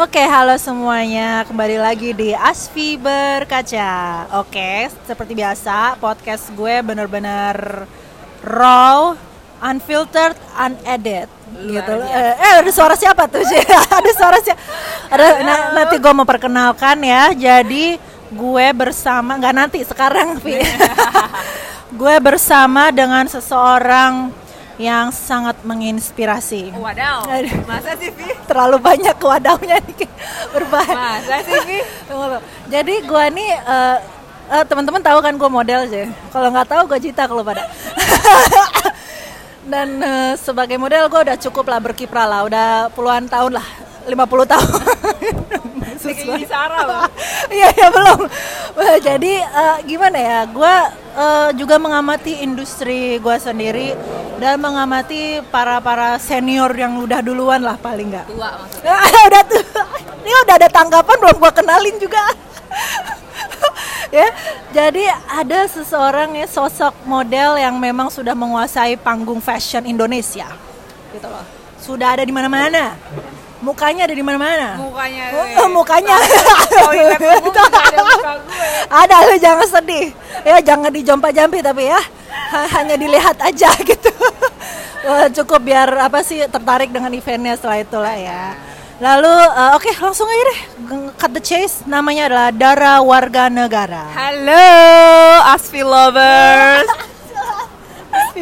Oke, halo semuanya. Kembali lagi di Asfi Berkaca. Oke, seperti biasa, podcast gue bener-bener raw, unfiltered, unedited. gitu. Eh, eh, ada suara siapa tuh? ada suara siapa? Ada nah, nanti gue mau perkenalkan ya. Jadi gue bersama nggak nanti sekarang, Vi. gue bersama dengan seseorang yang sangat menginspirasi. Wadaw, masa sih Vi? Terlalu banyak wadahnya nih berbahaya. Masa sih Vi? Jadi gua nih uh, uh, teman-teman tahu kan gua model sih. Kalau nggak tahu gua cita kalau pada. Dan uh, sebagai model gua udah cukup lah berkiprah lah, udah puluhan tahun lah, 50 tahun. Loh. Iya ya belum. Jadi uh, gimana ya? Gua uh, juga mengamati industri gua sendiri dan mengamati para para senior yang udah duluan lah paling nggak. Tua maksudnya. udah tuh. Ini udah ada tanggapan belum gua kenalin juga. ya, jadi ada seseorang ya sosok model yang memang sudah menguasai panggung fashion Indonesia. Gitu loh. Sudah ada di mana-mana mukanya ada di mana-mana. Mukanya. Oh, ya. mukanya. Ada muka gue. Ada lu jangan sedih. Ya jangan dijompa-jampi tapi ya. Hanya dilihat aja gitu. Cukup biar apa sih tertarik dengan eventnya setelah itulah ya. Lalu uh, oke okay, langsung aja deh cut the chase namanya adalah Dara Warga Negara. Halo Asfi lovers.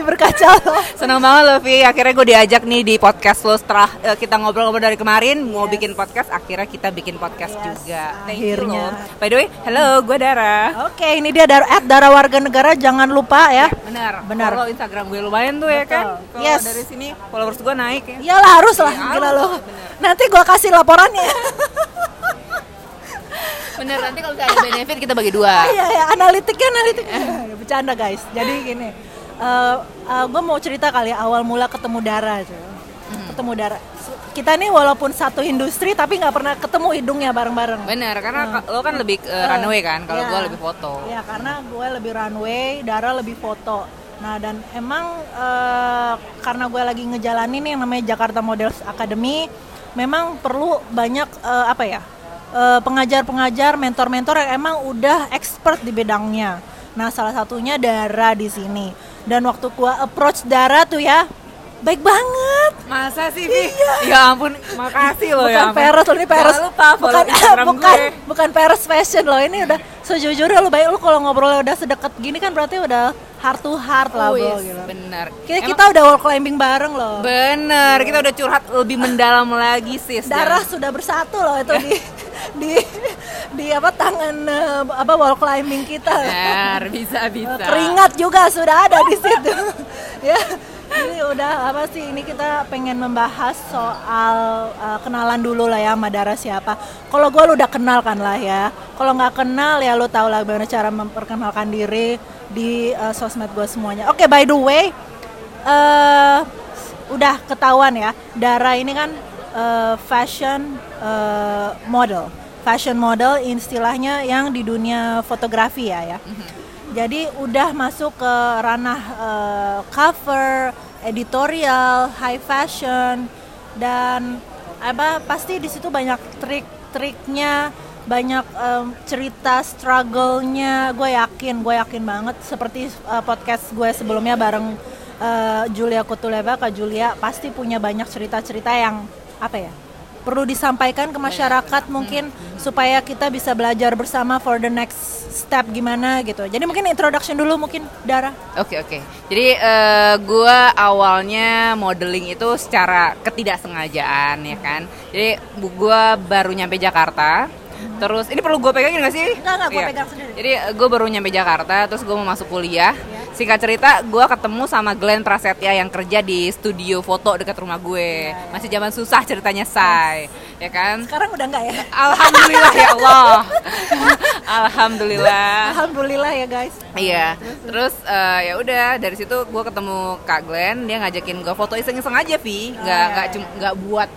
Berkaca loh. Senang banget loh Vi, akhirnya gue diajak nih di podcast lo setelah uh, kita ngobrol-ngobrol dari kemarin yes. mau bikin podcast, akhirnya kita bikin podcast yes, juga. Thank akhirnya. You By the way, hello, gue Dara. Oke, okay, ini dia Dara at Dara Warga Negara, jangan lupa ya. Benar. Benar. Kalau Instagram gue lumayan tuh ya kan. Kalo yes. dari sini followers gue naik ya. Iyalah harus lah, ya, gila loh. Nanti gue kasih laporannya. Bener, nanti kalau ada benefit kita bagi dua. Iya, ya, analitiknya analitiknya. Bercanda guys. Jadi gini, uh, uh, gue mau cerita kali ya, awal mula ketemu Dara cuy. Hmm. Ketemu Dara. Kita nih walaupun satu industri tapi nggak pernah ketemu hidungnya bareng-bareng. Bener, karena uh. lo kan lebih uh, runway kan, kalau yeah. gue lebih foto. Iya, karena gue lebih runway, Dara lebih foto. Nah dan emang uh, karena gue lagi ngejalanin yang namanya Jakarta Models Academy, memang perlu banyak uh, apa ya pengajar-pengajar, mentor-mentor yang emang udah expert di bidangnya. Nah salah satunya Dara di sini dan waktu gua approach Dara tuh ya baik banget. Masa sih, Vi? Iya. Ya ampun, makasih loh bukan ya. Bukan Peres, ini Peres. lupa bukan bukan gue. bukan Peres fashion loh. Ini udah sejujurnya lu baik lu kalau ngobrol udah sedekat gini kan berarti udah heart to heart lah, oh, gitu. Bener. Kita, kita udah wall climbing bareng loh. Bener, kita udah curhat lebih mendalam lagi sis. Darah sudah bersatu loh itu di di di apa tangan uh, apa wall climbing kita. Benar, bisa bisa. Keringat juga sudah ada di situ. ya. Ini udah apa sih ini kita pengen membahas soal uh, kenalan dulu lah ya sama Dara siapa. Kalau gue lu udah kenal kan lah ya. Kalau nggak kenal ya lu tau lah bagaimana cara memperkenalkan diri di uh, sosmed gue semuanya. Oke, okay, by the way, uh, udah ketahuan ya, Dara ini kan uh, fashion uh, model, fashion model istilahnya yang di dunia fotografi ya ya. Mm-hmm. Jadi udah masuk ke ranah uh, cover, editorial, high fashion dan apa pasti di situ banyak trik-triknya banyak um, cerita struggle-nya. Gue yakin gue yakin banget. Seperti uh, podcast gue sebelumnya bareng uh, Julia Kutuleva Kak Julia pasti punya banyak cerita-cerita yang apa ya perlu disampaikan ke masyarakat mungkin supaya kita bisa belajar bersama for the next step gimana gitu. Jadi mungkin introduction dulu mungkin Dara. Oke okay, oke. Okay. Jadi uh, gue awalnya modeling itu secara ketidaksengajaan ya kan. Jadi gue baru nyampe Jakarta Terus ini perlu gue pegangin gak sih? Enggak, enggak, gue iya. pegang sendiri. Jadi gue baru nyampe Jakarta, terus gue mau masuk kuliah. Yeah. Singkat cerita, gue ketemu sama Glenn Prasetya yang kerja di studio foto dekat rumah gue. Yeah, yeah. Masih zaman susah ceritanya, say. Yes. Ya kan? Sekarang udah enggak ya? Alhamdulillah ya Allah. Alhamdulillah. Alhamdulillah ya guys. Iya. Terus uh, ya udah dari situ gue ketemu Kak Glenn, dia ngajakin gue foto iseng-iseng aja, Vi. Nggak oh, nggak yeah. nggak buat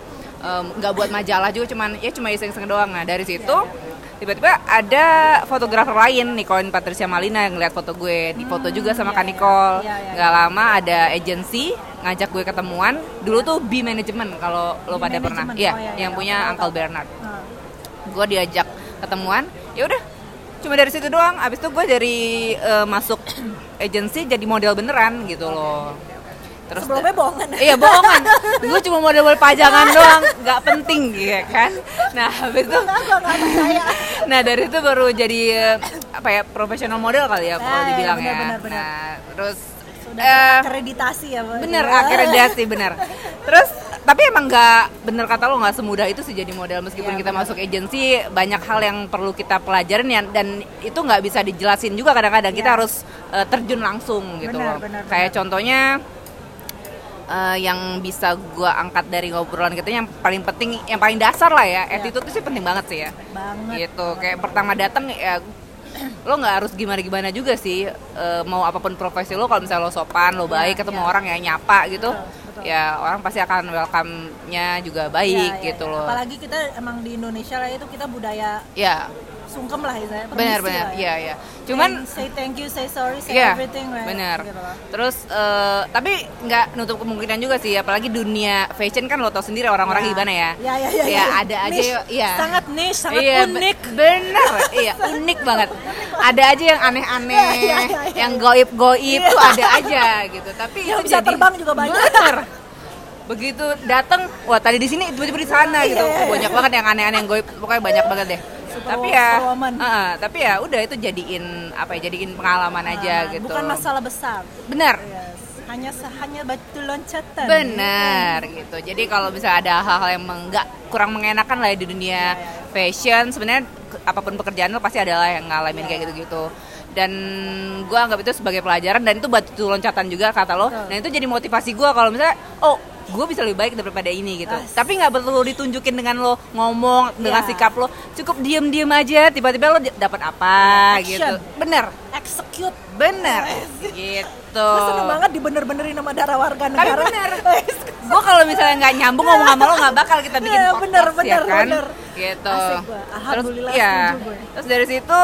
nggak um, buat majalah juga cuman ya cuma iseng-iseng doang. Nah dari situ tiba-tiba ada fotografer lain Nicole Patricia Malina yang ngeliat foto gue. Di foto juga sama hmm, Kak Nicole. Iya, iya, nggak lama ada agency ngajak gue ketemuan. Dulu tuh B management kalau lo pada pernah. Iya, oh, iya, yang punya Uncle Bernard. Gue diajak ketemuan. Ya udah cuma dari situ doang. Abis itu gue dari eh, masuk agency jadi model beneran gitu loh terus Sebelumnya bohongan. iya bohongan. Gue cuma model-model pajangan doang. Nggak penting ya kan? Nah habis itu nah dari itu baru jadi eh, apa ya profesional model kali ya kalau iya, dibilang ya. nah terus Sudah eh, akreditasi ya, bener Ya. akreditasi bener terus tapi emang nggak bener kata lo nggak semudah itu sih jadi model. Meskipun Iya, kita masuk agensi banyak hal yang perlu kita pelajarin ya. Dan itu nggak bisa dijelasin juga. Kadang-kadang kita Iya. harus eh, terjun langsung gitu Benar, loh. benar, kayak contohnya eh, yang bisa gua angkat dari ngobrolan kita yang paling penting yang paling dasar lah ya Iya. attitude itu sih penting banget sih ya Banget. gitu kayak pertama datang ya lo nggak harus gimana gimana juga sih eh, mau apa pun profesi lo kalau misalnya lo sopan lo Iya, baik ketemu iya. orang ya nyapa gitu Betul, betul. ya orang pasti akan welcome-nya juga Iya, baik iya, gitu iya. loh Apalagi kita emang di Indonesia lah itu kita budaya ya sungkem lah ya. benar-benar ya ya cuman Thank- say thank you, say sorry, say Iya, everything right. benar. Gitu. Terus eh, tapi nggak nutup kemungkinan juga sih, apalagi dunia fashion kan lo tau sendiri orang-orang Ya. gimana ya. Ya, ya, ya, Ya, ya. ada aja, ya. Sangat niche, sangat Iya, be- unik. Bener, iya unik banget. Ada aja yang aneh-aneh, Iya, iya, iya, iya. yang goib-goib Iya. tuh ada aja gitu. Tapi Yang itu bisa jadi terbang juga banyak. Bener. Begitu datang, wah tadi di sini tiba-tiba di sana Iya, gitu. iya, iya. Banyak banget yang aneh-aneh yang goib, pokoknya banyak banget deh. Super- tapi ya. Heeh, tapi ya udah itu jadiin apa ya, jadiin pengalaman aja Nah, gitu. Bukan masalah besar. Bener, Yes. Hanya hanya batu loncatan. benar gitu. Jadi kalau bisa ada hal-hal yang enggak kurang mengenakan lah ya di dunia fashion, sebenarnya apa pun pekerjaan lo pasti adalah yang ngalamin kayak gitu-gitu. Dan gue anggap itu sebagai pelajaran dan itu batu loncatan juga kata lo. Betul. Dan itu jadi motivasi gue kalau misalnya, oh gue bisa lebih baik daripada ini gitu. As. Tapi nggak perlu ditunjukin dengan lo ngomong dengan Iya. sikap lo, cukup diem-diem aja. Tiba-tiba lo dapat apa Action. gitu. Bener, Execute. bener, gitu. Gue seneng banget dibener-benerin sama darah warga Tapi negara. bener. gue kalau misalnya nggak nyambung ngomong sama lo nggak bakal kita bikin Iya, podcast bener, ya bener, kan bener. gitu terus ya terus dari situ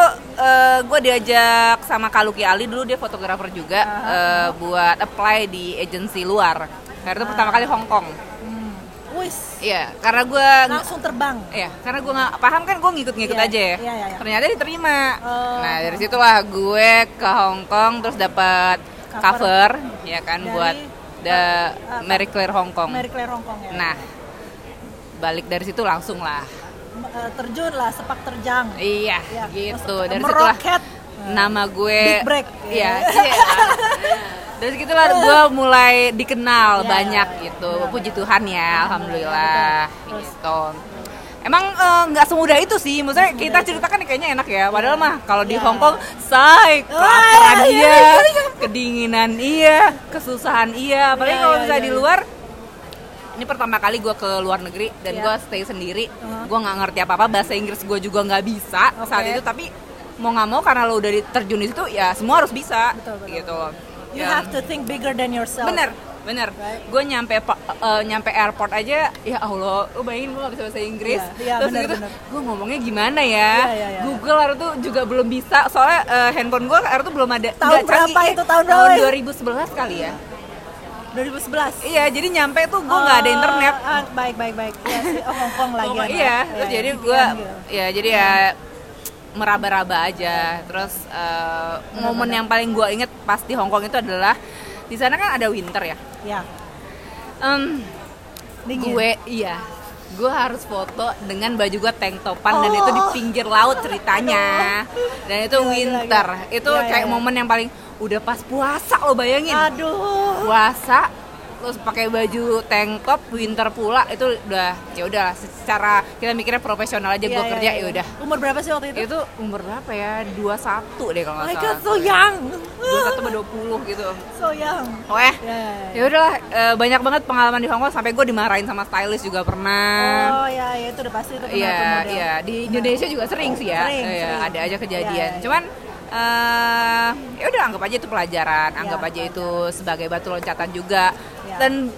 gue diajak sama Kaluki Ali dulu dia fotografer juga eh, buat apply di agensi luar karena itu pertama kali Hong Kong Hmm. Wis. iya karena gue Langsung terbang. Iya, karena gue nggak paham kan gue ngikut-ngikut Iya, aja ya. iya, iya, iya. Ternyata diterima. Oh. Nah dari situlah gue ke Hong Kong terus dapat Cover. cover, ya kan Dari, buat the apa? Mary Claire Hong Kong. Mary Claire Hong Kong ya. Nah balik dari situ langsung lah. Eh, terjun lah, sepak terjang. Iya, Ya, gitu. Dari situlah meroket. Nama gue. Big break. Iya, iya. Dari situlah gue mulai dikenal Ya, banyak ya, gitu. benar, Puji. Tuhan ya, alhamdulillah. betul. Terus? Gitu. Emang eh, nggak semudah itu sih, maksudnya kita ceritakan kayaknya enak ya. Padahal mah kalau di Ya. Hong Kong, say, kelaparan iya, iya, iya, iya. kedinginan iya, kesusahan iya. Apalagi Iya, kalau iya, misalnya iya, di iya. luar, ini pertama kali gue ke luar negeri dan Iya. gue stay sendiri. Uh-huh. Gue nggak ngerti apa apa bahasa Inggris gue juga nggak bisa saat Oke. itu. Tapi mau nggak mau karena lo udah terjun di situ ya semua harus bisa Betul, betul, gitu loh. You Ya. have to think bigger than yourself. Bener, bener. Right. Gue nyampe eh, nyampe airport aja, ya Allah, lu bayangin gue gak bisa bahasa Inggris. Iya, iya, Terus bener, gitu, gue ngomongnya gimana ya? Iya, iya, iya. Google hari itu juga belum bisa, soalnya eh, handphone gue hari itu belum ada. Tahun berapa canggih. itu? Tahun Tahun berapa? 2011 kali ya. 2011. Iya, jadi nyampe tuh gue nggak ada Oh, internet. ah, baik, baik, baik. Iya sih. Oh, Hong Kong lagi. Ya, iya, terus Iya, jadi VPN gue, ya jadi ya meraba-raba aja. Terus eh, momen yang paling gue inget pas di Hong Kong itu adalah di sana kan ada winter ya. Ya. Dingin. gue iya gue harus foto dengan baju gue tank topan dan Oh. itu di pinggir laut ceritanya dan itu Gila, gila, winter gila. itu Iya, iya, kayak iya. momen yang paling udah pas puasa lo bayangin Aduh. puasa terus pakai baju tank top winter pula itu udah ya udah secara kita mikirnya profesional aja gue Iya, iya, kerja iya. ya udah Umur berapa sih waktu itu? itu umur berapa ya 21 deh kalau Oh nggak salah god, so young. 21 atau 20 gitu So young. oh eh Ya, ya, ya. ya udahlah eh, banyak banget pengalaman di Hong Kong sampai gue dimarahin sama stylist juga pernah Oh ya, ya itu udah pasti itu Iya, iya di Indonesia juga sering sih ya. Sering, Iya, sering. ada aja kejadian. Iya. Cuman eh ya udah anggap aja itu pelajaran, anggap aja itu sebagai batu loncatan juga. Dan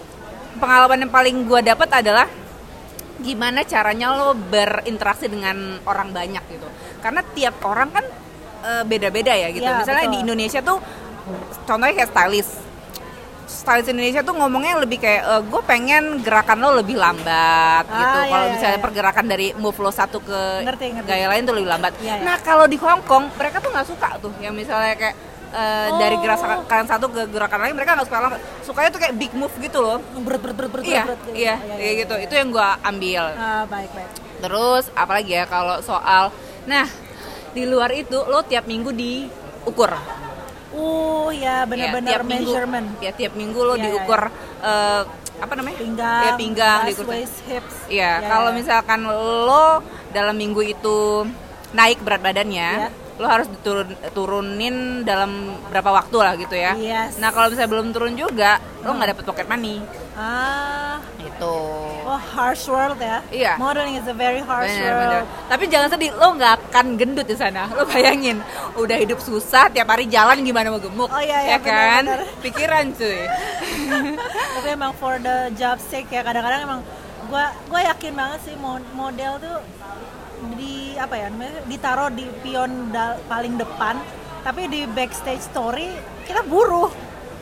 pengalaman yang paling gue dapat adalah gimana caranya lo berinteraksi dengan orang banyak gitu. Karena tiap orang kan eh, beda-beda ya gitu. Iya, Misalnya betul. di Indonesia tuh contohnya kayak stylist stylist Indonesia tuh ngomongnya lebih kayak gue pengen gerakan lo lebih lambat Ah, gitu. iya, Kalau iya, misalnya iya. pergerakan dari move lo satu ke Ngerti, ngerti. gaya lain tuh lebih lambat. Iya, iya. Nah kalau di Hong Kong mereka tuh nggak suka tuh yang misalnya kayak dari Oh. gerakan satu ke gerakan lain mereka nggak suka lambat. Sukanya tuh kayak big move gitu loh. berat berat berat berat Iya, berat, gitu. iya, kayak gitu. Itu yang gue ambil. Ah, baik baik Terus apalagi ya kalau soal nah di luar itu lo tiap minggu diukur. uh ya Ya, benar-benar tiap minggu- measurement Ya tiap minggu lo Iya, iya, diukur eh, apa namanya? pinggang Ya pinggang bust, diukur. waist hips Iya, Ya, kalau ya. misalkan lo dalam minggu itu naik berat badannya, Iya. Lo harus diturun turunin dalam berapa waktu lah gitu ya. Yes. Nah kalau misalnya belum turun juga, lo nggak dapet pocket money. ah Gitu. oh harsh world ya Iya. modeling is a very harsh Bener, world bener. Tapi jangan sedih, lo nggak akan gendut di sana. Lo bayangin, udah hidup susah, tiap hari jalan gimana mau gemuk, Oh, iya, iya, ya kan? bener, bener. Pikiran cuy. tapi emang for the job sake ya kadang-kadang emang gua gua yakin banget sih mo- model tuh di apa ya namanya ditaruh di pion dal- paling depan tapi di backstage story kita buruh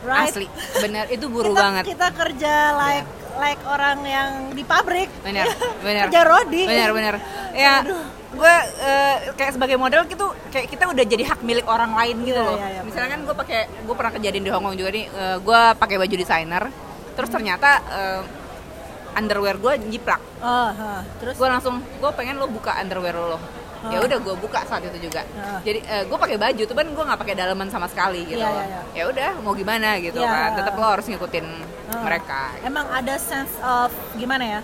right? Asli, bener itu buru kita, banget. kita kerja like like orang yang di pabrik. Bener bener. Kerja rodi. Bener bener. Ya gue eh, kayak sebagai model gitu kayak kita udah jadi hak milik orang lain gitu Iya, loh. iya, iya. misalnya kan gue pakai gue pernah kejadian di Hongkong juga nih eh, gue pakai baju desainer terus ternyata eh, underwear gue jiplak oh, ha. terus gue langsung gue pengen lo buka underwear lo Oh. ya udah gue buka saat itu juga Ah. jadi gue pakai baju tuh kan gue nggak pakai daleman sama sekali gitu loh. iya, iya. ya udah mau gimana gitu Iya. kan tetap lo harus ngikutin Ah. mereka Emang ada sense of gimana ya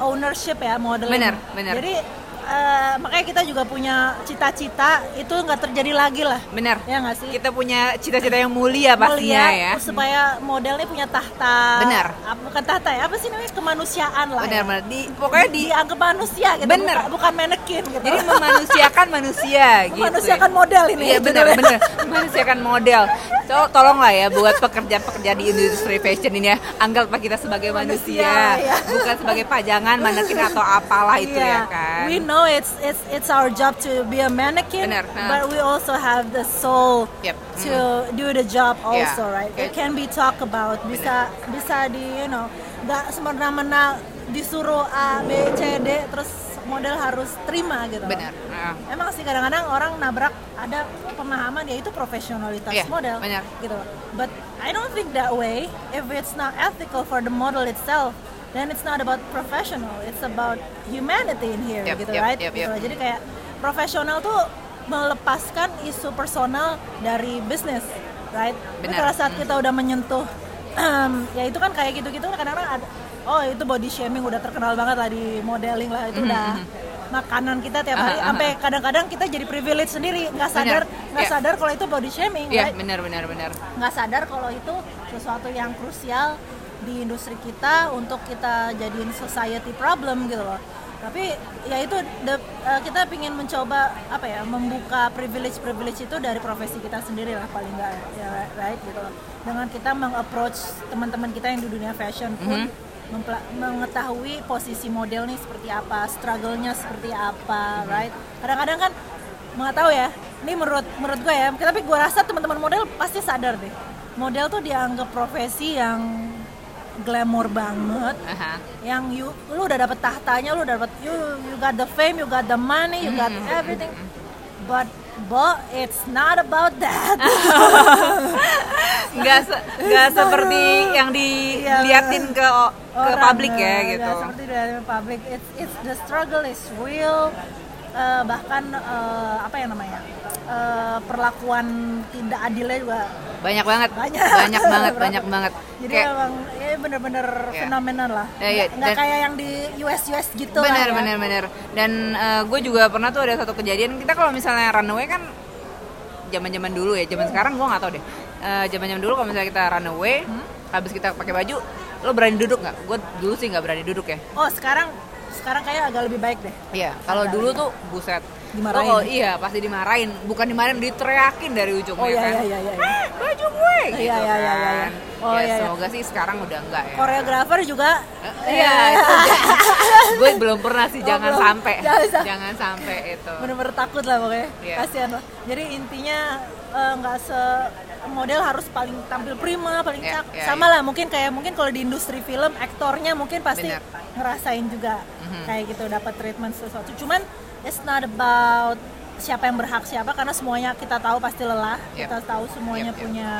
ownership ya modeling. Bener, bener. Jadi eh, makanya kita juga punya cita-cita itu nggak terjadi lagi lah. bener Ya nggak sih? kita punya cita-cita yang mulia pastinya Mulia, ya Supaya modelnya punya tahta. Bener. Ah, Bukan tahta ya, apa sih namanya kemanusiaan lah. benar ya. benar di pokoknya di dianggap manusia gitu. Bener. Bukan, bukan manekin gitu. jadi memanusiakan manusia gitu Memanusiakan model ini. iya benar benar memanusiakan model so, tolonglah ya buat pekerja-pekerja di industri fashion ini ya anggaplah kita sebagai manusia, Manusia, ya. bukan sebagai pajangan manekin atau apalah itu Yeah. ya kan We know it's it's it's our job to be a mannequin, Bener, nah. but we also have the soul Yep. to do the job also, Yeah. right? It can be talked about, bisa bisa di you know, nggak semena-mena disuruh A B C D terus model harus terima gitu. benar Nah, Emang sih kadang-kadang orang nabrak ada pemahaman ya itu profesionalitas Iya, model benar. gitu. But I don't think that way if it's not ethical for the model itself. Then it's not about professional, it's about humanity in here Yep, gitu, yep, right? yep, Gitu. yep. Jadi kayak profesional tuh melepaskan isu personal dari bisnis, right? Tapi Benar. pada saat kita udah menyentuh ya itu kan kayak gitu-gitu kan kadang-kadang ada oh itu body shaming udah terkenal banget lah di modeling lah itu udah makanan kita tiap hari Ah, ah, sampai kadang-kadang kita jadi privilege sendiri nggak sadar Benar. nggak Iya. sadar kalau itu body shaming iya right? benar benar benar nggak sadar kalau itu sesuatu yang krusial di industri kita untuk kita jadiin society problem gitu loh. Tapi ya itu the- uh, kita ingin mencoba apa ya membuka privilege privilege itu dari profesi kita sendiri lah paling nggak ya right gitu loh. Dengan kita mengapproach teman-teman kita yang di dunia fashion pun mempela- mengetahui posisi model nih seperti apa struggle-nya seperti apa right? Kadang-kadang kan nggak tahu ya ini menurut menurut gue ya tapi gue rasa teman-teman model pasti sadar deh. Model tuh dianggap profesi yang glamour banget. Aha. yang you lu udah dapet tahtanya lu udah dapet you you got the fame you got the money you got everything. But but it's not about that. Nggak se- nggak seperti yang diliatin ke ke Orang, publik ya gitu. seperti dari publik. It's it's the struggle is real Eh, bahkan eh, apa yang namanya Eh, perlakuan tidak adilnya juga banyak banget. Banyak. Banyak banget banyak banget. Jadi Kayak- emang ya bener-bener Iya. fenomenal lah. Ya, iya, nggak dan- kayak yang di US US gitu benar lah ya. benar benar. Dan gue juga pernah tuh ada satu kejadian. Kita kalau misalnya runaway kan zaman zaman dulu ya zaman sekarang gue nggak tahu deh. Zaman zaman dulu kalau misalnya kita runaway Hmm? habis kita pakai baju lo berani duduk nggak? Gue dulu sih nggak berani duduk ya. Oh sekarang sekarang kayak agak lebih baik deh iya kalau dulu tuh buset Dimarahin. Kalau- iya pasti dimarahin bukan dimarahin diteriakin dari ujung oh ya iya kan iya iya iya "Eh, baju gue Iya, gitu iya, iya, iya, iya. kan. Oh, ya iya, iya. semoga sih sekarang udah enggak ya koreografer juga Iya, itu gue belum pernah sih Oh, jangan belum. sampai Jangan sampai. jangan sampai itu bener-bener takut lah pokoknya Iya. kasihan lah jadi intinya eh, nggak se model harus paling tampil prima paling cak iya, sama lah mungkin kayak mungkin kalau di industri film aktornya mungkin pasti Benar. ngerasain juga Mhm. kayak gitu dapat treatment sesuatu cuman it's not about siapa yang berhak siapa karena semuanya kita tahu pasti lelah Yep. kita tahu semuanya Yep, yep. punya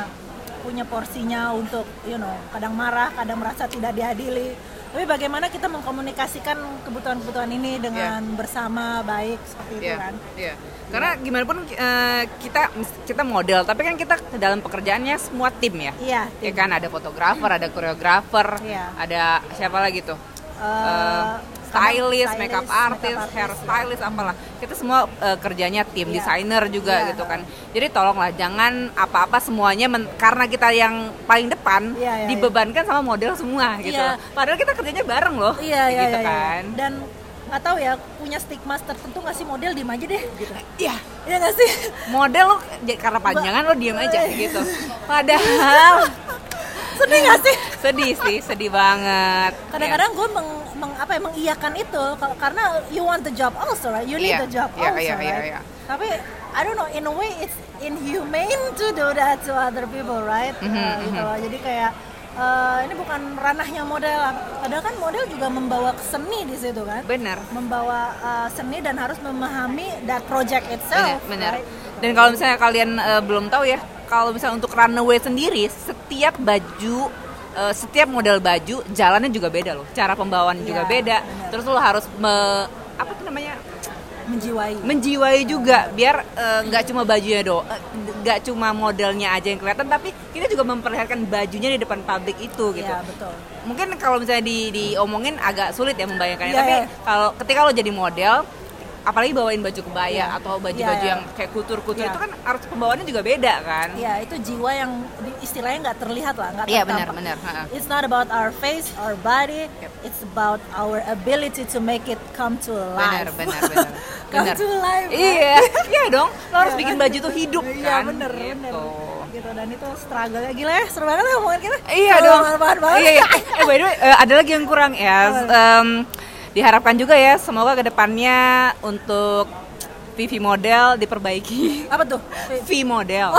punya porsinya untuk you know kadang marah kadang merasa tidak diadili tapi bagaimana kita mengkomunikasikan kebutuhan-kebutuhan ini dengan bersama baik seperti itu Iya, kan iya. Karena gimana pun eh, kita kita model, tapi kan kita dalam pekerjaannya semua tim ya. iya Ya kan ada fotografer, ada koreografer, Iya. ada siapa lagi tuh? Eh, stylist, stylist, makeup makeup artist, artist, hair stylist, apalah. Kita semua eh, kerjanya tim, Iya. desainer juga Iya. gitu kan. Jadi tolonglah jangan apa-apa semuanya men- karena kita yang paling depan Iya, iya, dibebankan sama model semua gitu. Iya. Padahal kita kerjanya bareng loh. Iya iya gitu iya, iya. kan. Dan nggak tahu ya punya stigma tertentu nggak sih model diem aja deh gitu. Iya. Iya nggak sih? model lo j- karena panjangan lo diem aja gitu padahal Sedih nggak sih? sedih sih sedih banget Kadang-kadang gue meng, meng- apa ya, mengiyakan itu karena you want the job also right, you need Iya, the job iya, also iya, iya, right. iya. Tapi I don't know in a way it's inhumane to do that to other people right. Mhm, Uh, gitu loh. Jadi kayak uh, ini bukan ranahnya model. Padahal kan model juga membawa seni di situ kan. bener Membawa uh, seni dan harus memahami that project itself. bener, bener. right? dan kalau misalnya kalian eh, belum tahu ya kalau misalnya untuk runway sendiri setiap baju eh, setiap model baju jalannya juga beda loh cara pembawaan juga Iya, beda bener. terus lo harus me- apa tuh namanya Menjiwai. menjiwai juga biar eh, nggak cuma bajunya do eh, nggak cuma modelnya aja yang kelihatan tapi kita juga memperlihatkan bajunya di depan publik itu gitu Iya betul. mungkin kalau misalnya di diomongin agak sulit ya membayangkannya Iya, tapi iya. kalau ketika lo jadi model apalagi bawain baju kebaya Iya. atau baju-baju Iya, iya. yang kayak kutur-kutur Iya. itu kan harus pembawaannya juga beda kan Ya itu jiwa yang istilahnya nggak terlihat lah, nggak Iya, tertampak. benar, benar. It's not about our face, our body. Yep. It's about our ability to make it come to life. benar benar benar come benar to life. iya iya dong lo harus Iya bikin kan? baju tuh hidup Iya kan bener gitu. bener. Gitu dan itu struggle ya gila ya seru banget ya ngomongin kita. Iya Seru dong. banget banget. Iya, iya. Eh by the way, eh, ada lagi yang kurang ya. Em, diharapkan juga ya semoga ke depannya untuk PV model diperbaiki. Apa tuh? V model.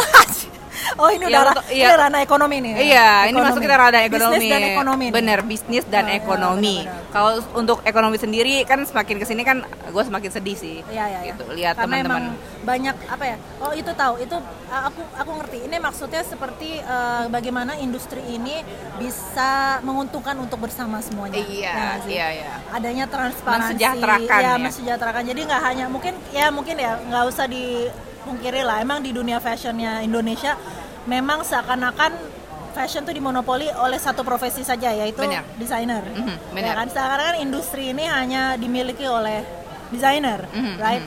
Oh ini Iya, udah untuk- iya. ini ranah ekonomi nih. ya? Iya, ini Ekonomi. masuk kita rada ekonomi. Bisnis dan ekonomi. Bener, bisnis dan Oh, iya, ekonomi. benar-benar. Kalau untuk ekonomi sendiri kan semakin ke sini kan gue semakin sedih sih. Iya, iya, iya. Gitu, lihat teman-teman. banyak apa ya? Oh, itu tahu. Itu aku aku ngerti. Ini maksudnya seperti uh, bagaimana industri ini bisa menguntungkan untuk bersama semuanya. Iya, Ya sih? iya, iya. Adanya transparansi. Mensejahterakan ya, ya. mensejahterakan. Jadi nggak hanya mungkin ya mungkin ya nggak usah dipungkiri lah. Emang di dunia fashionnya Indonesia memang seakan-akan fashion tuh dimonopoli oleh satu profesi saja yaitu desainer. Mhm, Ya benar. kan sekarang kan industri ini hanya dimiliki oleh desainer, Mhm, right?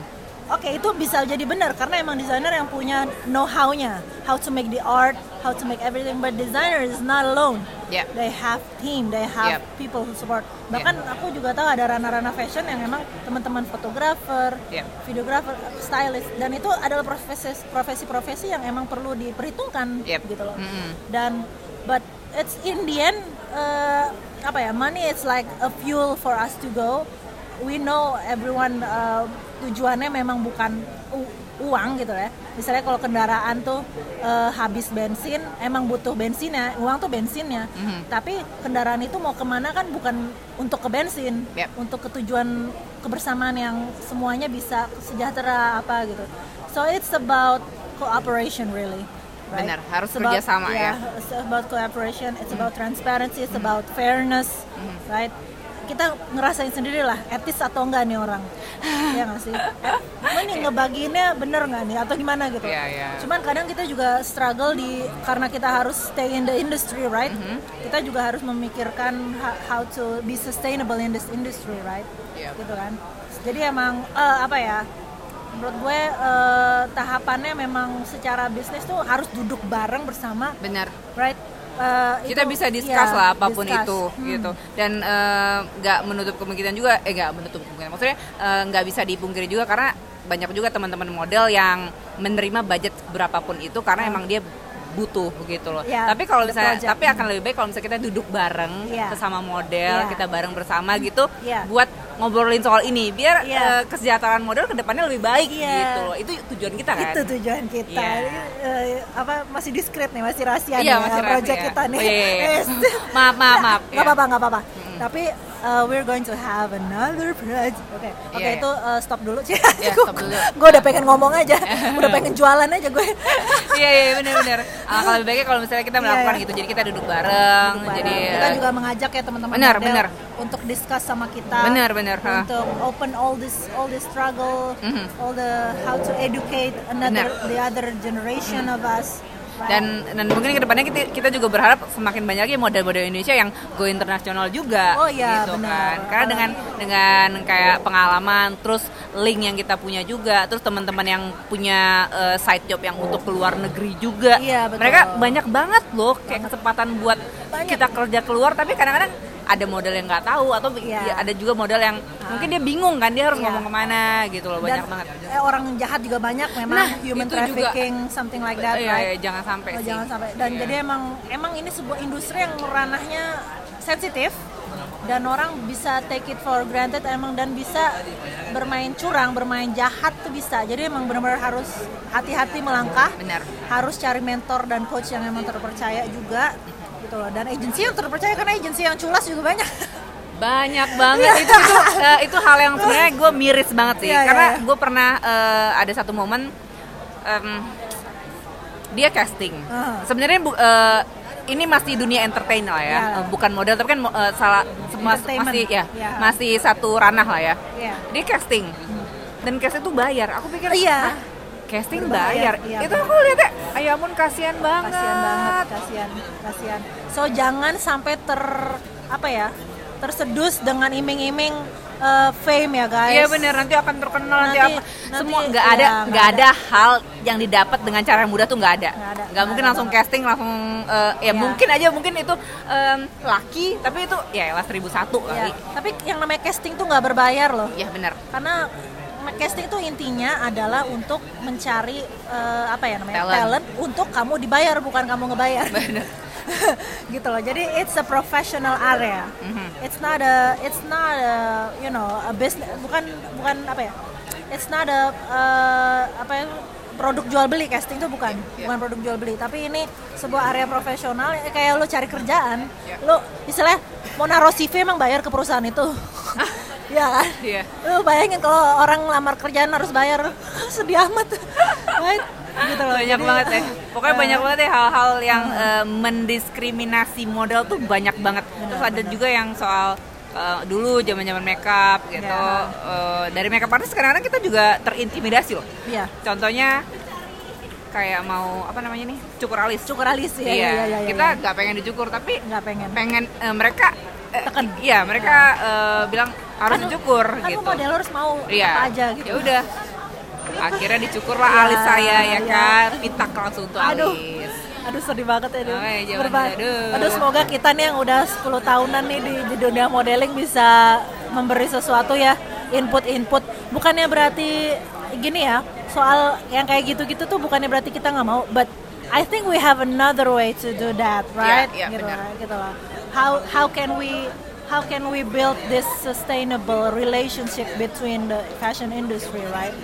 Oke, itu bisa jadi benar karena emang desainer yang punya know-how-nya, how to make the art, how to make everything. But designer is not alone. Yep. They have team, they have Yep. people who support. Bahkan aku juga tahu ada ranah-ranah fashion yang memang teman-teman fotografer, Yep. videografer, stylist, dan itu adalah profesi profesi-profesi yang emang perlu diperhitungkan Yep. gitu loh. Mm-mm. Dan but it's in the end uh, apa ya money is like a fuel for us to go. We know everyone uh, tujuannya memang bukan uang gitu ya. Misalnya kalau kendaraan tuh uh, habis bensin, emang butuh bensinnya, uang tuh bensinnya. Mhm. Tapi kendaraan itu mau ke mana kan bukan untuk ke bensin, Yep. untuk ketujuan kebersamaan yang semuanya bisa sejahtera apa gitu. So it's about cooperation really. right? Benar, harus It's about- kerjasama ya. It's about cooperation, it's about transparency, it's about fairness, right? Kita ngerasain sendiri lah, etis atau enggak nih orang, ya nggak sih? Eh, ini ngebagiinnya bener nggak nih atau gimana gitu? Iya, iya. Cuman kadang kita juga struggle di karena kita harus stay in the industry, right? Mm-hmm. Kita juga harus memikirkan how to be sustainable in this industry, right? Iya. Gitu kan. Jadi emang eh, apa ya? Menurut gue eh, tahapannya memang secara bisnis tuh harus duduk bareng bersama, Benar. right? Eh, kita itu- bisa discuss iya, lah apa pun discuss. itu Hmm. gitu dan eh, nggak menutup kemungkinan juga eh nggak menutup kemungkinan maksudnya eh, nggak bisa dipungkiri juga karena banyak juga teman-teman model yang menerima budget berapapun itu karena emang dia butuh gitu loh. Yeah, tapi kalau misalnya project. tapi akan lebih baik kalau misalnya kita duduk bareng Yeah. sesama model, Yeah. kita bareng bersama gitu Yeah. buat ngobrolin soal ini biar Yeah. eh, kesejahteraan model ke depannya lebih baik Yeah. gitu loh. Itu tujuan kita kan. Itu tujuan kita. Iya. Ini, eh, apa masih diskret nih, masih rahasia Iya, nih masih ya, project rahasia. kita nih. Oh, iya, iya, iya. Yes. Maaf, maaf, maaf. Nggak Iya. apa-apa, nggak apa-apa. Tapi uh, we're going to have another project. Oke, oke Iya, iya. itu uh, stop dulu. Iya, stop dulu. gue udah pengen ngomong aja, udah pengen jualan aja gue. Iya iya benar-benar. Ah, kalau lebih baiknya kalau misalnya kita melakukan Iya. gitu, jadi kita duduk bareng, jadi kita juga mengajak ya teman-teman Benar, benar. untuk discuss sama kita Benar, benar, untuk open all this all this struggle Mhm. all the how to educate another Benar. the other generation of us dan dan mungkin ke depannya kita, kita juga berharap semakin banyak lagi model-model Indonesia yang go internasional juga Oh, iya, gitu benar. kan karena dengan dengan kayak pengalaman terus link yang kita punya juga terus teman-teman yang punya eh, side job yang untuk keluar negeri juga Iya, betul. mereka banyak banget loh kayak kesempatan buat Banyak. kita kerja keluar tapi kadang-kadang ada model yang nggak tahu atau Iya. ya ada juga model yang mungkin dia bingung kan dia harus Iya. ngomong ke mana gitu loh banyak dan banget eh, orang jahat juga banyak memang Nah, human itu juga. trafficking something like that Iya, right iya, jangan sampai Oh, sih. jangan sampai dan Iya. jadi emang emang ini sebuah industri yang ranahnya sensitif dan orang bisa take it for granted emang dan bisa bermain curang, bermain jahat tuh bisa. Jadi emang benar-benar harus hati-hati melangkah. Benar. Harus cari mentor dan coach yang emang terpercaya juga gitu loh. Dan agensi yang terpercaya karena agensi yang culas juga banyak. banyak banget itu itu eh, itu hal yang sebenarnya gue miris banget sih Iya, iya, karena iya. gue pernah eh, ada satu momen em, dia casting Ah. sebenarnya eh, ini masih dunia entertain lah ya Iya. Eh, bukan model tapi kan eh, salah Entertainment. masih ya Iya. masih satu ranah lah ya Iya. dia casting dan casting tuh bayar aku pikir Iya. "Hah, casting Berbayar, bayar. Iya, itu aku lihatnya ya ampun kasihan banget. Kasihan banget kasihan kasihan. So jangan sampai ter apa ya tersedus dengan iming-iming uh, fame ya guys. Iya bener. Nanti akan terkenal nanti, Nanti- apa. nanti- semua nggak iya, ada nggak nggak ada. hal yang didapat dengan cara yang mudah tuh nggak ada. Nggak ada, nggak nggak mungkin ada langsung banget. casting langsung eh, ya Iya. mungkin aja mungkin itu em, laki tapi itu ya elah seribu satu Ya, kali tapi yang namanya casting tuh nggak berbayar loh. Ya bener. Karena casting tuh intinya adalah untuk mencari uh, apa ya namanya Talent. talent. untuk kamu dibayar bukan kamu ngebayar gitu loh jadi it's a professional area Mhm. it's not a it's not a you know a business bukan bukan apa ya it's not a uh, apa ya produk jual beli casting itu bukan Iya. bukan produk jual beli tapi ini sebuah area profesional ya, kayak lo cari kerjaan Iya. lo istilahnya mau naruh CV emang bayar ke perusahaan itu ya kan? Iya. lu bayangin kalau orang lamar kerjaan harus bayar. Sedih amat. Gitu loh. Banyak Jadi, banget ya. Pokoknya eh, banyak banget ya hal-hal yang eh, mendiskriminasi model tuh banyak banget. Terus ada juga yang soal eh, dulu zaman-zaman makeup gitu. Ya. Eh, dari makeup artist kadang-kadang kita juga terintimidasi loh. Iya. Contohnya kayak mau apa namanya nih cukur alis. Cukur alis ya iya, iya iya, iya, kita iya. nggak pengen dicukur tapi nggak pengen. pengen eh, mereka eh, Tekan. iya mereka eh, bilang harus Kan dicukur kan gitu model harus mau iya apa aja gitu ya udah akhirnya dicukur lah Iya, alis saya ya iya. kan pitak langsung tuh Aduh. alis aduh sedih banget ya aduh. Makanya jangan, Berba- aduh. aduh semoga kita nih yang udah 10 tahunan nih di, di dunia modeling bisa memberi sesuatu ya input-input bukannya berarti gini ya soal yang kayak gitu-gitu tuh bukannya berarti kita nggak mau but I think we have another way to do that right iya, gitu benar. lah, gitu lah. how how can we how can we build this sustainable relationship between the fashion industry right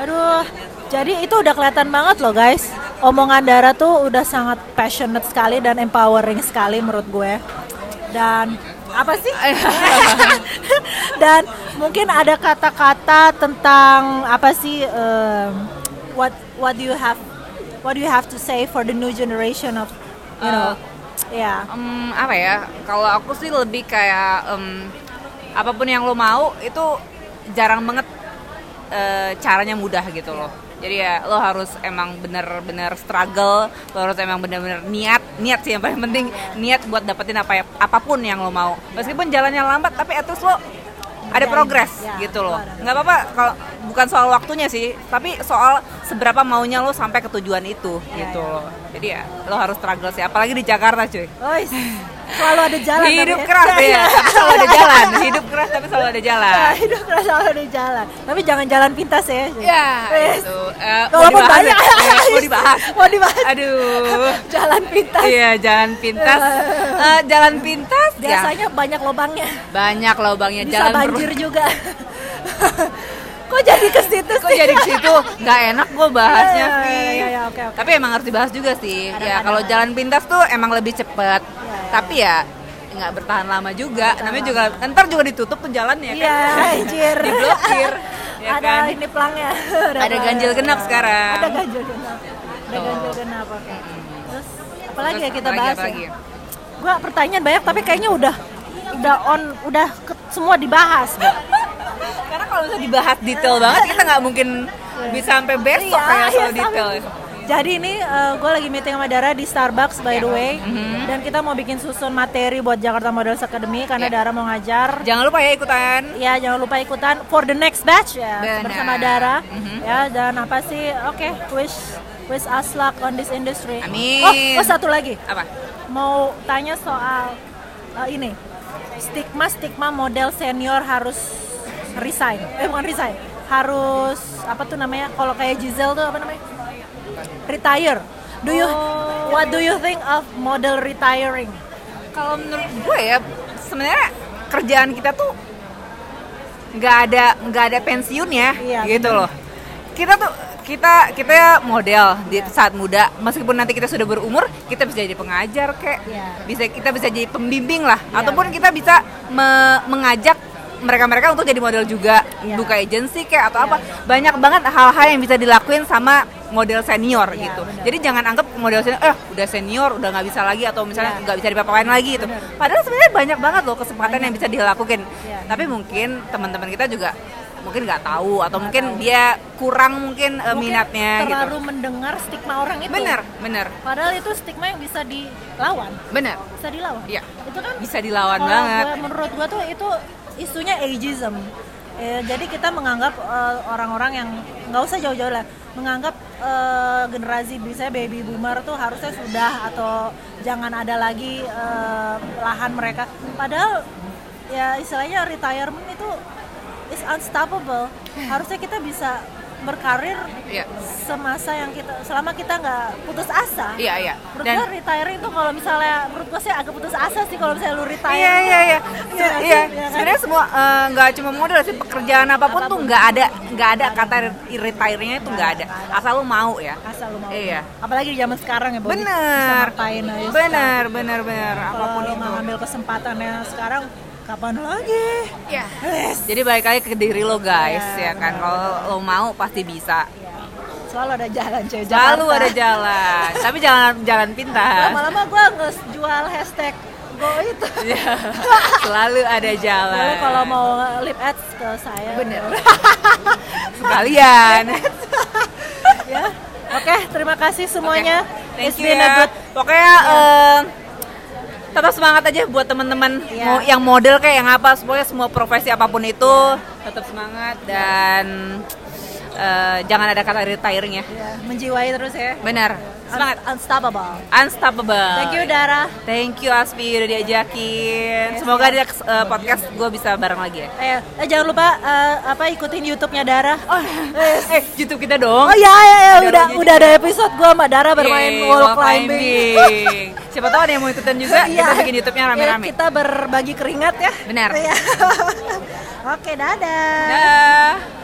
Aduh, jadi itu udah kelihatan banget loh guys. Omongan Dara tuh udah sangat passionate sekali dan empowering sekali menurut gue. Dan apa sih? dan mungkin ada kata-kata tentang apa sih? um, what what do you have what do you have to say for the new generation of you know? Ya. Em, apa ya kalau aku sih lebih kayak em, apa pun yang lo mau itu jarang banget eh, caranya mudah gitu loh. Jadi ya lo harus emang bener-bener struggle lo harus emang bener-bener niat niat sih yang paling penting niat buat dapetin apa ya apa pun yang lo mau. Meskipun jalannya lambat tapi at least lo ada progres ya, gitu loh. nggak apa-apa kalau bukan soal waktunya sih tapi soal seberapa maunya lo sampai ke tujuan itu Ya, gitu. ya. loh jadi ya lo harus struggle sih apalagi di Jakarta cuy. Ois, selalu ada jalan hidup tapi keras ya tapi selalu ada jalan. Hidup keras tapi selalu ada jalan. Ya, hidup keras selalu ada jalan. Tapi jangan jalan pintas ya ya itu Eh, mau Walaupun dibahas banyak. ya? Eh, mau dibahas. Mau dibahas. Aduh. Jalan pintas. Iya jalan pintas. Eh, jalan pintas ya. Biasanya banyak lubangnya banyak lubangnya bisa jalan banjir juga kok jadi ke situ kok jadi ke situ nggak enak gue bahasnya Ya, Vi. ya, ya, oke, oke. tapi emang harus dibahas juga sih Ada- ya ada- kalau jalan pintas tuh emang lebih cepet ya. tapi ya nggak bertahan lama juga namanya juga ntar juga ditutup tuh jalannya Iya, kan anjir. diblokir ya ada kan ini pelangnya. Ada ganjil genap sekarang. Ada ganjil genap. Ada ganjil genap oke. Terus apalagi ya Terus kita apalagi, bahas apalagi? ya? Gua pertanyaan banyak tapi kayaknya udah udah on udah ke- semua dibahas. Kalau bisa dibahas detail banget kita nggak mungkin bisa sampai besok Iya, kayak iya, soal sama. detail Jadi ini gue lagi meeting sama Dara di Starbucks by the way Mhm. dan kita mau bikin susun materi buat Jakarta Models Academy karena Iya. Dara mau ngajar. jangan lupa ya ikutan Ya jangan lupa ikutan for the next batch ya Benar. bersama Dara Mhm. ya dan apa sih oke wish wish us luck on this industry. Amin. Oh, oh satu lagi apa mau tanya soal uh, ini stigma stigma model senior harus resign eh bukan resign harus apa tuh namanya kalau kayak Giselle tuh apa namanya retire. Do you Oh. what do you think of model retiring? kalau menurut gue ya sebenarnya kerjaan kita tuh nggak ada nggak ada pensiun ya Iya, gitu bener. loh kita tuh kita kita model di saat muda meskipun nanti kita sudah berumur kita bisa jadi pengajar kayak Iya. bisa kita bisa jadi pembimbing lah Iya, ataupun kita bisa me- mengajak mereka-mereka untuk jadi model juga Iya. buka agensi kayak atau Iya. apa banyak banget hal-hal yang bisa dilakuin sama model senior Iya, gitu bener. jadi jangan anggap model senior eh udah senior udah nggak bisa lagi atau misalnya Iya. nggak bisa dipapain lagi gitu Bener. padahal sebenarnya banyak banget loh kesempatan yang bisa dilakukan Iya. tapi mungkin teman-teman kita juga mungkin nggak tahu atau mungkin dia kurang mungkin, eh, Mungkin minatnya terlalu gitu mendengar stigma orang itu. bener bener Padahal itu stigma yang bisa dilawan, bener bisa dilawan. Iya. Itu kan bisa dilawan banget gua- menurut gua tuh itu isunya ageism. Eh, jadi kita menganggap eh, orang-orang yang nggak usah jauh-jauh lah, menganggap eh, generasi bisa baby boomer tuh harusnya sudah atau jangan ada lagi eh, lahan mereka. Padahal ya istilahnya retirement itu is unstoppable. Harusnya kita bisa berkarir Iya. semasa yang kita selama kita nggak putus asa. iya iya Menurut dan gua retiring itu kalau misalnya menurut gua sih agak putus asa sih kalau misalnya lu retire. Iya iya iya. Iya? Iya. Iya kan? Sebenarnya semua eh, nggak cuma model sih pekerjaan apa pun, tuh Apa pun. nggak ada nggak ada kata retire-nya itu nggak ada. Ada. Asal lu mau ya. Asal lu mau. Iya. Apalagi di zaman sekarang ya, Bener. Bener bener bener sekarang. apa pun lu itu. ngambil kesempatannya sekarang, kapan lagi? Iya. Yes. Jadi balik lagi ke diri lo guys Iya, ya kan. Kalau lo mau pasti bisa. Selalu ada jalan, cuy. Selalu Jakarta. ada jalan. Tapi jangan jalan pintas. Lama-lama gua nge-jual hashtag go itu. Iya. Selalu ada jalan. Lalu kalau mau lip ads ke saya. Bener. Sekalian. ya. Oke, terima kasih semuanya. Thank It's you been a ya. good Pokoknya eh, tetap semangat aja buat teman-teman mau yang model kayak yang apa, pokoknya semua profesi apa pun itu tetap semangat dan eh, jangan ada kata retiring ya. ya, menjiwai terus ya. Benar. Semangat. Un- unstoppable. Unstoppable. Thank you Dara. Thank you Aspi udah diajakin. Semoga di eh, podcast gue bisa bareng lagi ya. Eh, eh, jangan lupa eh, apa ikutin YouTube-nya Dara. Oh, eh, YouTube kita dong. Oh iya iya, iya. Ada udah udah ada episode gua sama Dara bermain Yeay, wall wall climbing. climbing. Siapa tahu ada yang mau ikutan juga, Iya. kita bikin YouTube-nya rame-rame. Iya, kita berbagi keringat ya. Benar. Iya. Oke, dadah. Dah.